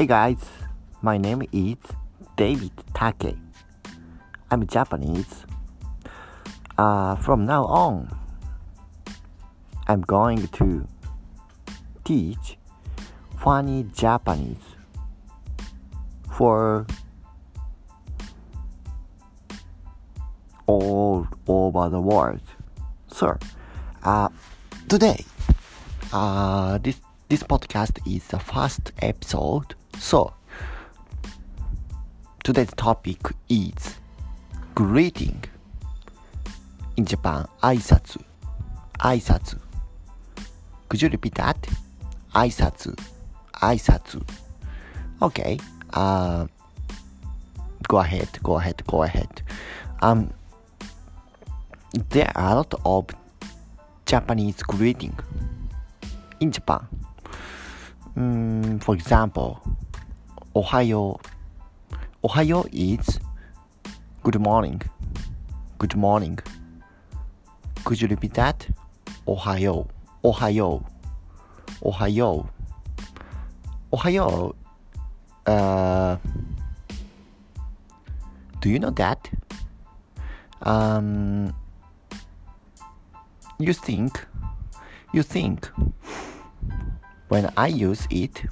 Hey guys, my name is David Take. I'm Japanese. Uh, from now on, I'm going to teach funny Japanese for all over the world. So, uh, today, uh, this this podcast is the first episode. So, today's topic is greeting. In Japan, aisatsu. Aisatsu. Could you repeat that? Aisatsu. Aisatsu. Okay. Uh, go ahead, go ahead, go ahead. Um, there are a lot of Japanese greeting in Japan. Mm, for example, Ohayo. Ohayo is good morning. Good morning. Could you repeat that? Ohayo. Ohayo. Ohayo. Ohayo. Uh, do you know that? Um, you think, you think, when I use it,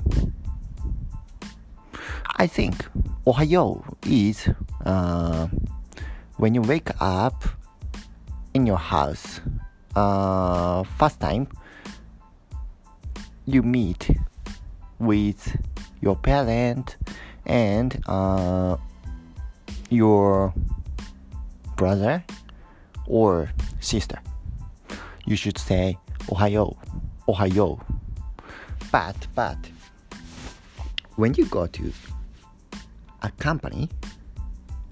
I think Ohayo is uh, when you wake up in your house. Uh, first time you meet with your parent and uh, your brother or sister. You should say Ohayo, Ohayo. But but when you go to a company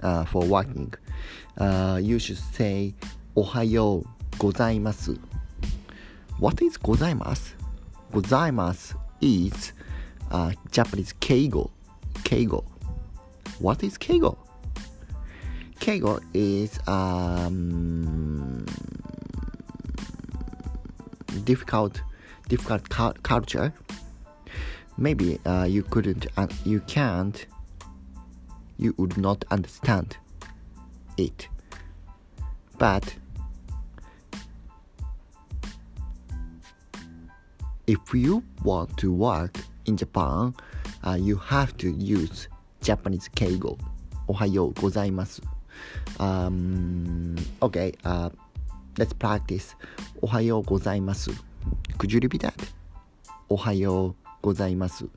uh, for working, uh, you should say Ohayo gozaimasu. What is gozaimasu? Gozaimasu is uh, Japanese keigo. Keigo. What is keigo? Keigo is um, difficult, difficult cu- culture. Maybe uh, you couldn't, uh, you can't, you would not understand it. But if you want to work in Japan, uh, you have to use Japanese keigo. Ohayo gozaimasu. Um, okay, uh, let's practice. Ohayo gozaimasu. Could you repeat that? Ohayo gozaimasu.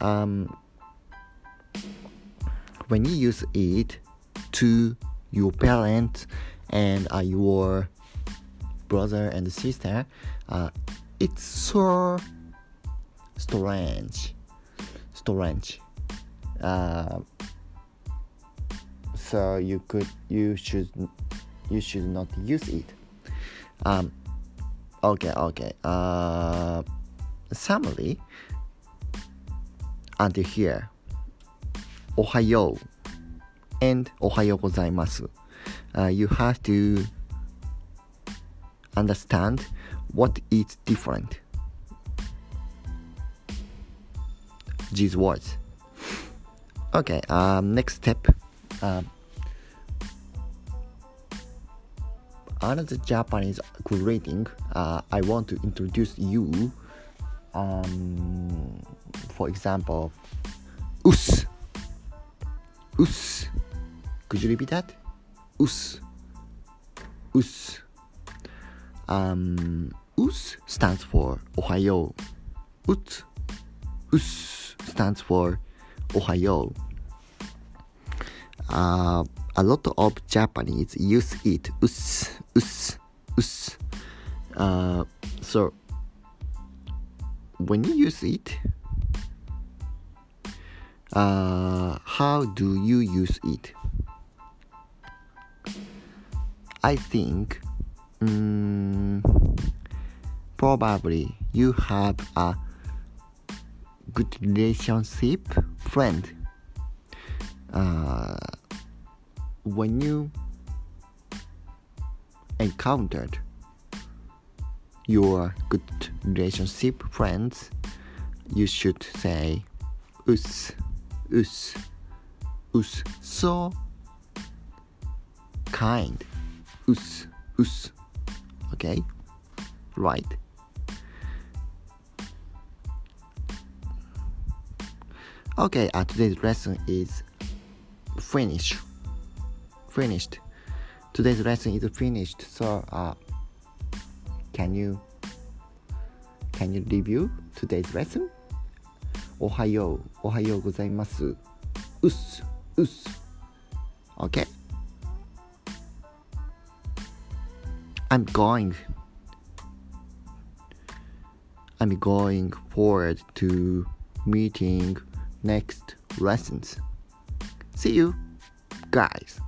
Um, when you use it to your parents and uh, your brother and sister, uh, it's so strange. Strange. Uh, so you could you should you should not use it um okay okay uh summary until here ohayo and ohayo gozaimasu uh, you have to understand what is different these words okay um next step um, another Japanese greeting, uh, I want to introduce you. Um, for example. Us. Could you repeat that? Us. Us. Um, us stands for Ohayo. Ut. Us stands for Ohayo. Uh, a lot of Japanese use it. Us, us, us. Uh, so when you use it, uh, how do you use it? I think um, probably you have a good relationship friend. Uh, when you encountered your good relationship friends, you should say う us us so kind us us. Okay? Right. Okay uh, today's lesson is finished. Finished. Today's lesson is finished so uh, can you can you review today's lesson? Ohayo おはようございますうっすうっす okay I'm going I'm going forward to meeting next lessons see you guys